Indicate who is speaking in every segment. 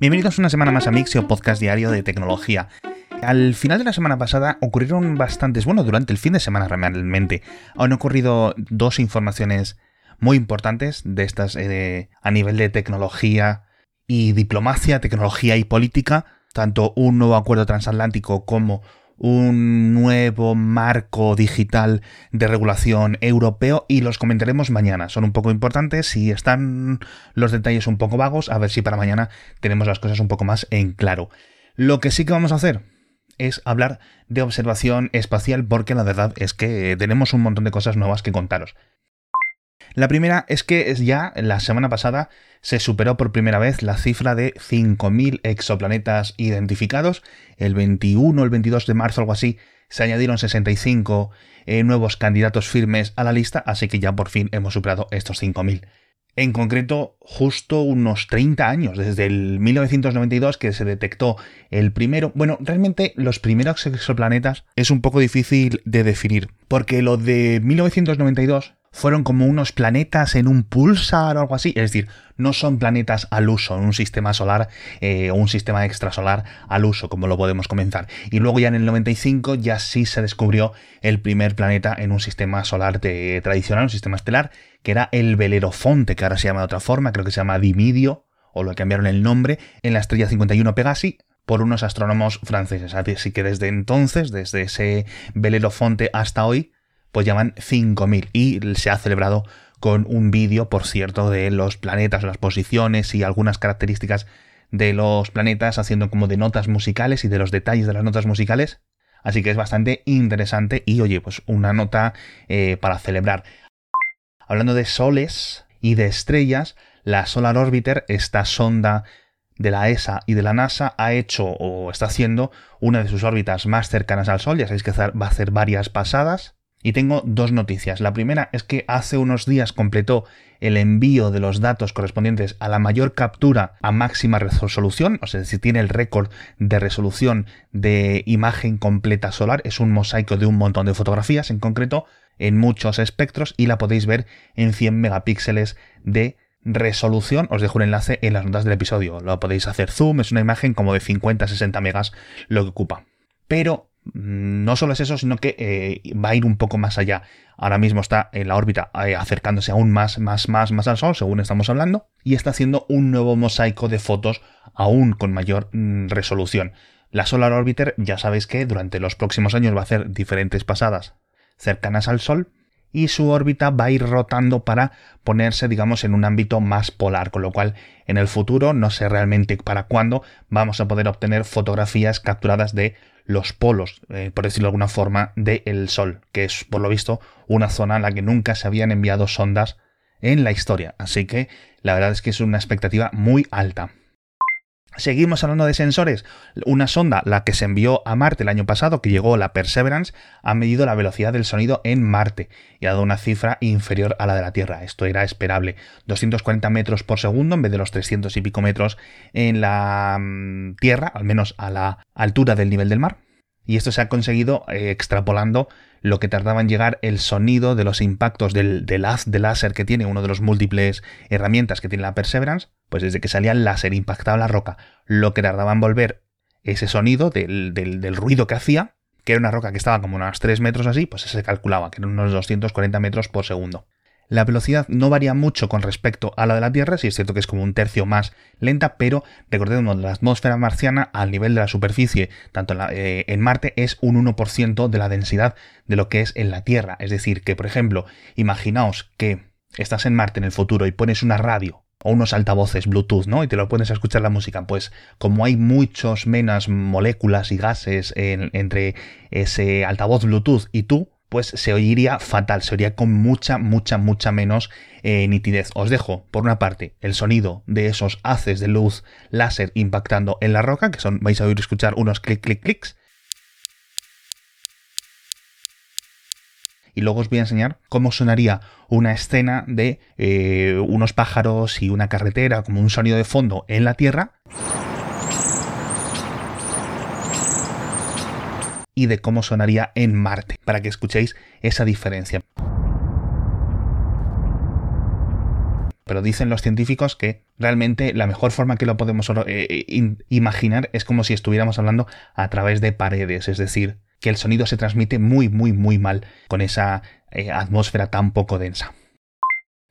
Speaker 1: Bienvenidos una semana más a Mixio, podcast diario de tecnología. Al final de la semana pasada ocurrieron bastantes, bueno, durante el fin de semana realmente, han ocurrido dos informaciones muy importantes de estas eh, a nivel de tecnología y diplomacia, tecnología y política, tanto un nuevo acuerdo transatlántico como un nuevo marco digital de regulación europeo y los comentaremos mañana. Son un poco importantes y están los detalles un poco vagos, a ver si para mañana tenemos las cosas un poco más en claro. Lo que sí que vamos a hacer es hablar de observación espacial porque la verdad es que tenemos un montón de cosas nuevas que contaros. La primera es que ya la semana pasada se superó por primera vez la cifra de 5.000 exoplanetas identificados. El 21 o el 22 de marzo, algo así, se añadieron 65 eh, nuevos candidatos firmes a la lista, así que ya por fin hemos superado estos 5.000. En concreto, justo unos 30 años, desde el 1992 que se detectó el primero. Bueno, realmente los primeros exoplanetas es un poco difícil de definir, porque lo de 1992 fueron como unos planetas en un pulsar o algo así. Es decir, no son planetas al uso en un sistema solar eh, o un sistema extrasolar al uso, como lo podemos comenzar. Y luego ya en el 95 ya sí se descubrió el primer planeta en un sistema solar tradicional, un sistema estelar, que era el Belerofonte, que ahora se llama de otra forma, creo que se llama Dimidio, o lo cambiaron el nombre, en la estrella 51 Pegasi, por unos astrónomos franceses. Así que desde entonces, desde ese Belerofonte hasta hoy, pues llaman 5.000 y se ha celebrado con un vídeo, por cierto, de los planetas, las posiciones y algunas características de los planetas, haciendo como de notas musicales y de los detalles de las notas musicales. Así que es bastante interesante y oye, pues una nota eh, para celebrar. Hablando de soles y de estrellas, la Solar Orbiter, esta sonda de la ESA y de la NASA, ha hecho o está haciendo una de sus órbitas más cercanas al Sol. Ya sabéis que va a hacer varias pasadas. Y tengo dos noticias. La primera es que hace unos días completó el envío de los datos correspondientes a la mayor captura a máxima resolución, o sea, si tiene el récord de resolución de imagen completa solar, es un mosaico de un montón de fotografías en concreto, en muchos espectros, y la podéis ver en 100 megapíxeles de resolución. Os dejo un enlace en las notas del episodio. Lo podéis hacer zoom, es una imagen como de 50-60 megas lo que ocupa. Pero no solo es eso, sino que eh, va a ir un poco más allá. Ahora mismo está en la órbita eh, acercándose aún más, más, más, más al Sol, según estamos hablando, y está haciendo un nuevo mosaico de fotos aún con mayor mm, resolución. La Solar Orbiter ya sabéis que durante los próximos años va a hacer diferentes pasadas cercanas al Sol y su órbita va a ir rotando para ponerse, digamos, en un ámbito más polar, con lo cual en el futuro, no sé realmente para cuándo, vamos a poder obtener fotografías capturadas de los polos, eh, por decirlo de alguna forma, del Sol, que es, por lo visto, una zona en la que nunca se habían enviado sondas en la historia. Así que la verdad es que es una expectativa muy alta. Seguimos hablando de sensores. Una sonda, la que se envió a Marte el año pasado, que llegó la Perseverance, ha medido la velocidad del sonido en Marte y ha dado una cifra inferior a la de la Tierra. Esto era esperable. 240 metros por segundo en vez de los 300 y pico metros en la mm, Tierra, al menos a la altura del nivel del mar. Y esto se ha conseguido eh, extrapolando lo que tardaba en llegar el sonido de los impactos del, haz de láser que tiene, uno de los múltiples herramientas que tiene la Perseverance, pues desde que salía el láser impactaba la roca, lo que tardaba en volver ese sonido del, del, ruido que hacía, que era una roca que estaba como unos 3 metros así, pues se calculaba, que eran unos 240 metros por segundo. La velocidad no varía mucho con respecto a la de la Tierra, si es cierto que es como un tercio más lenta, pero recordemos la atmósfera marciana al nivel de la superficie, tanto en, eh, Marte, es un 1% de la densidad de lo que es en la Tierra. Es decir, que por ejemplo, imaginaos que estás en Marte en el futuro y pones una radio o unos altavoces Bluetooth, ¿no? Y te lo pones a escuchar la música. Pues como hay muchos menos moléculas y gases entre ese altavoz Bluetooth y tú, pues se oiría fatal, se oiría con mucha, mucha, mucha menos eh, nitidez. Os dejo, por una parte, el sonido de esos haces de luz láser impactando en la roca, que son, vais a oír escuchar unos clic, clic, clics. Y luego os voy a enseñar cómo sonaría una escena de eh, unos pájaros y una carretera, como un sonido de fondo en la Tierra. Y de cómo sonaría en Marte, para que escuchéis esa diferencia. pero dicen los científicos que realmente la mejor forma que lo podemos eh, imaginar es como si estuviéramos hablando a través de paredes, es decir, que el sonido se transmite muy, muy, muy mal con esa eh, atmósfera tan poco densa.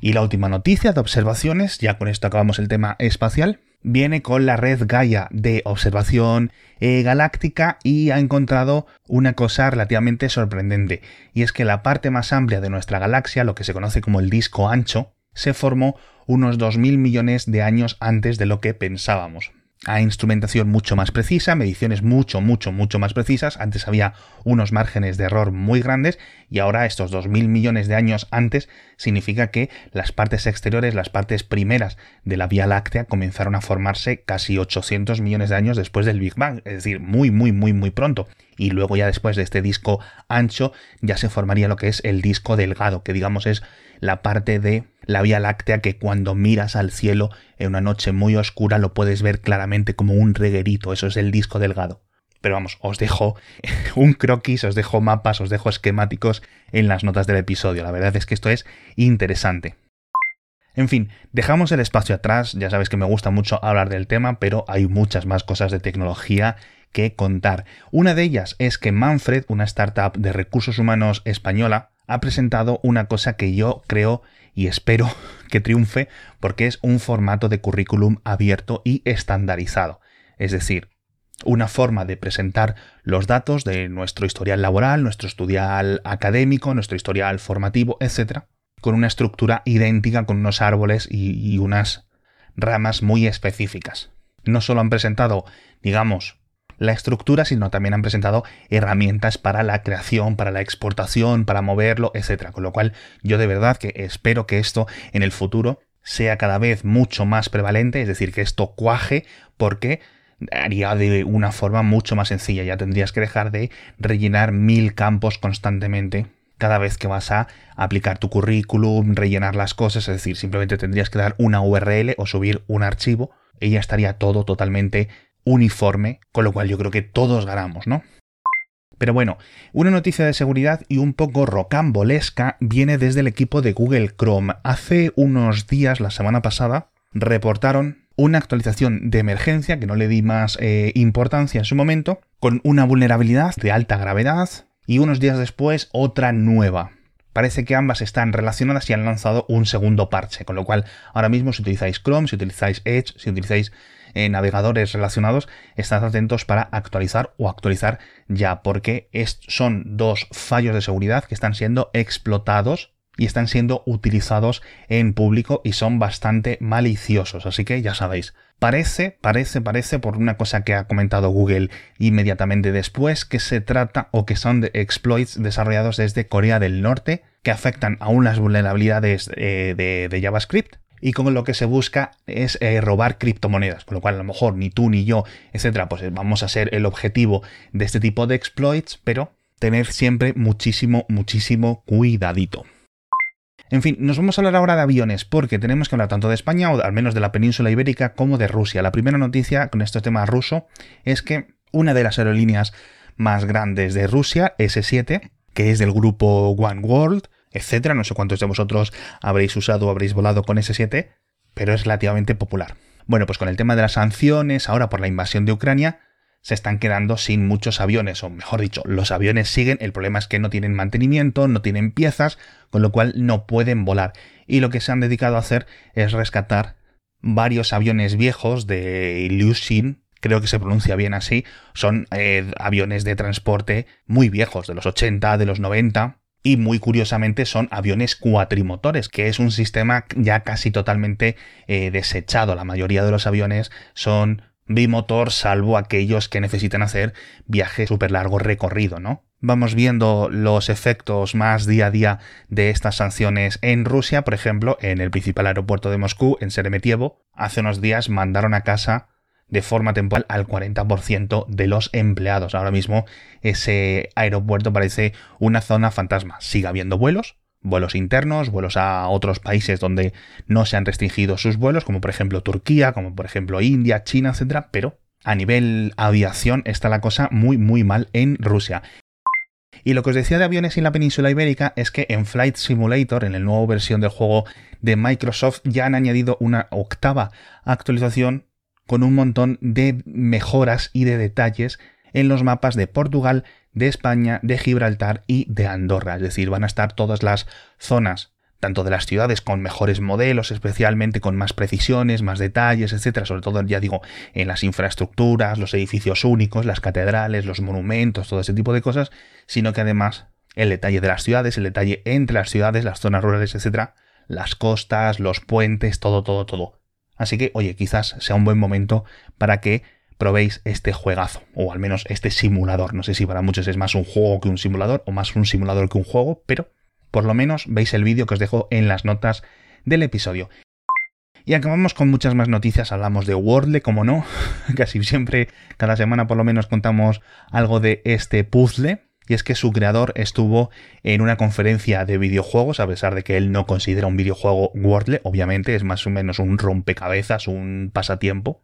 Speaker 1: Y la última noticia de observaciones, ya con esto acabamos el tema espacial, viene con la red Gaia de observación eh, galáctica y ha encontrado una cosa relativamente sorprendente, y es que la parte más amplia de nuestra galaxia, lo que se conoce como el disco ancho, se formó unos 2.000 millones de años antes de lo que pensábamos a instrumentación mucho más precisa, mediciones mucho, mucho, mucho más precisas. Antes había unos márgenes de error muy grandes y ahora estos 2.000 millones de años antes significa que las partes exteriores, las partes primeras de la Vía Láctea comenzaron a formarse casi 800 millones de años después del Big Bang, es decir, muy, muy, muy, muy pronto. Y luego ya después de este disco ancho ya se formaría lo que es el disco delgado, que digamos es la parte de la Vía Láctea que cuando miras al cielo en una noche muy oscura lo puedes ver claramente como un reguerito, eso es el disco delgado. Pero vamos, os dejo un croquis, os dejo mapas, os dejo esquemáticos en las notas del episodio. La verdad es que esto es interesante. En fin, dejamos el espacio atrás, ya sabes que me gusta mucho hablar del tema, pero hay muchas más cosas de tecnología que contar. Una de ellas es que Manfred, una startup de recursos humanos española, ha presentado una cosa que yo creo y espero que triunfe porque es un formato de currículum abierto y estandarizado. Es decir, una forma de presentar los datos de nuestro historial laboral, nuestro historial académico, nuestro historial formativo, etc., con una estructura idéntica, con unos árboles y, y unas ramas muy específicas. No solo han presentado, digamos, la estructura, sino también han presentado herramientas para la creación, para la exportación, para moverlo, etc. Con lo cual yo de verdad que espero que esto en el futuro sea cada vez mucho más prevalente, es decir, que esto cuaje porque haría de una forma mucho más sencilla. Ya tendrías que dejar de rellenar mil campos constantemente cada vez que vas a aplicar tu currículum, rellenar las cosas, es decir, simplemente tendrías que dar una URL o subir un archivo y ya estaría todo totalmente uniforme, con lo cual yo creo que todos ganamos, ¿no? Pero bueno, una noticia de seguridad y un poco rocambolesca viene desde el equipo de Google Chrome. Hace unos días, la semana pasada, reportaron una actualización de emergencia, que no le di más eh, importancia en su momento, con una vulnerabilidad de alta gravedad y unos días después otra nueva. Parece que ambas están relacionadas y han lanzado un segundo parche, con lo cual ahora mismo si utilizáis Chrome, si utilizáis Edge, si utilizáis eh, navegadores relacionados, estad atentos para actualizar o actualizar ya, porque son dos fallos de seguridad que están siendo explotados y están siendo utilizados en público y son bastante maliciosos. Así que ya sabéis, parece, parece, parece por una cosa que ha comentado Google inmediatamente después, que se trata o que son de exploits desarrollados desde Corea del Norte que afectan a unas vulnerabilidades eh, de JavaScript y con lo que se busca es eh, robar criptomonedas, con lo cual a lo mejor ni tú ni yo, etcétera, pues eh, vamos a ser el objetivo de este tipo de exploits, pero tener siempre muchísimo, muchísimo cuidadito. En fin, nos vamos a hablar ahora de aviones, porque tenemos que hablar tanto de España, o al menos de la península ibérica, como de Rusia. La primera noticia con este tema ruso es que una de las aerolíneas más grandes de Rusia, S7, que es del grupo One World, etcétera. No sé cuántos de vosotros habréis usado o habréis volado con S7, pero es relativamente popular. Bueno, pues con el tema de las sanciones, ahora por la invasión de Ucrania, se están quedando sin muchos aviones, o mejor dicho, los aviones siguen, el problema es que no tienen mantenimiento, no tienen piezas, con lo cual no pueden volar. Y lo que se han dedicado a hacer es rescatar varios aviones viejos de Ilyushin, creo que se pronuncia bien así, son eh, aviones de transporte muy viejos, de los 80, de los 90, y muy curiosamente son aviones cuatrimotores, que es un sistema ya casi totalmente eh, desechado. La mayoría de los aviones son bimotor, salvo aquellos que necesitan hacer viajes súper largo recorrido, ¿no? Vamos viendo los efectos más día a día de estas sanciones en Rusia, por ejemplo, en el principal aeropuerto de Moscú, en Seremetievo, hace unos días mandaron a casa de forma temporal al 40% de los empleados. Ahora mismo ese aeropuerto parece una zona fantasma. Sigue habiendo vuelos, vuelos internos, vuelos a otros países donde no se han restringido sus vuelos, como por ejemplo Turquía, como por ejemplo India, China, etcétera, pero a nivel aviación está la cosa muy muy mal en Rusia. Y lo que os decía de aviones en la península ibérica es que en Flight Simulator, en la nueva versión del juego de Microsoft, ya han añadido una octava actualización con un montón de mejoras y de detalles en los mapas de Portugal, de España, de Gibraltar y de Andorra. Es decir, van a estar todas las zonas, tanto de las ciudades con mejores modelos, especialmente con más precisiones, más detalles, etcétera, sobre todo, ya digo, en las infraestructuras, los edificios únicos, las catedrales, los monumentos, todo ese tipo de cosas, sino que además el detalle de las ciudades, el detalle entre las ciudades, las zonas rurales, etcétera, las costas, los puentes, todo, todo, todo. Así que, oye, quizás sea un buen momento para que probéis este juegazo, o al menos este simulador. No sé si para muchos es más un juego que un simulador, o más un simulador que un juego, pero por lo menos veis el vídeo que os dejo en las notas del episodio. Y acabamos con muchas más noticias, hablamos de Wordle, como no, casi siempre, cada semana por lo menos contamos algo de este puzzle, y es que su creador estuvo en una conferencia de videojuegos, a pesar de que él no considera un videojuego Wordle, obviamente es más o menos un rompecabezas, un pasatiempo,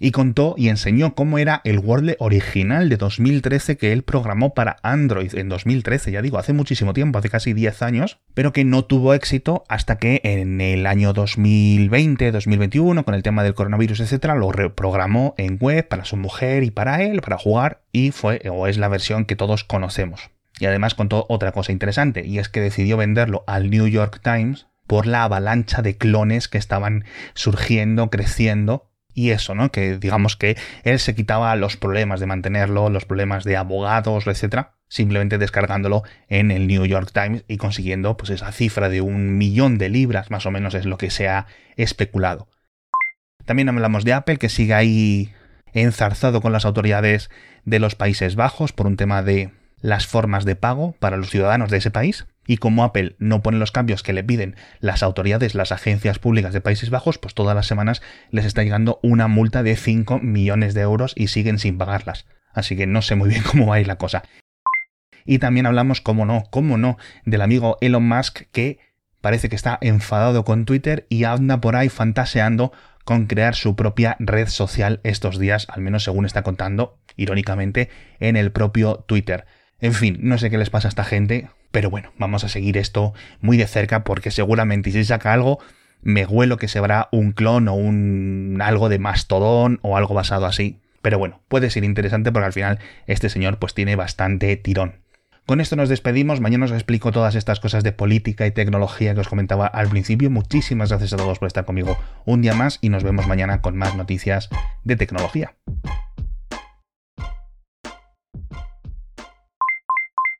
Speaker 1: y contó y enseñó cómo era el Wordle original de 2013 que él programó para Android en 2013, ya digo, hace muchísimo tiempo, hace casi 10 años, pero que no tuvo éxito hasta que en el año 2020, 2021, con el tema del coronavirus, etcétera, lo reprogramó en web para su mujer y para él, para jugar, y fue o es la versión que todos conocemos. Y además contó otra cosa interesante, y es que decidió venderlo al New York Times por la avalancha de clones que estaban surgiendo, creciendo y eso, ¿no? Que digamos que él se quitaba los problemas de mantenerlo, los problemas de abogados, etcétera, simplemente descargándolo en el New York Times y consiguiendo pues esa cifra de un millón de libras, más o menos es lo que se ha especulado. También hablamos de Apple, que sigue ahí enzarzado con las autoridades de los Países Bajos por un tema de las formas de pago para los ciudadanos de ese país. Y como Apple no pone los cambios que le piden las autoridades, las agencias públicas de Países Bajos, pues todas las semanas les está llegando una multa de 5 millones de euros y siguen sin pagarlas. Así que no sé muy bien cómo va a ir la cosa. Y también hablamos, como no, cómo no, del amigo Elon Musk que parece que está enfadado con Twitter y anda por ahí fantaseando con crear su propia red social estos días, al menos según está contando, irónicamente, en el propio Twitter. En fin, no sé qué les pasa a esta gente, pero bueno, vamos a seguir esto muy de cerca porque seguramente si saca algo, me huelo que se verá un clon o un algo de mastodón o algo basado así. Pero bueno, puede ser interesante porque al final este señor pues tiene bastante tirón. Con esto nos despedimos, mañana os explico todas estas cosas de política y tecnología que os comentaba al principio. Muchísimas gracias a todos por estar conmigo un día más y nos vemos mañana con más noticias de tecnología.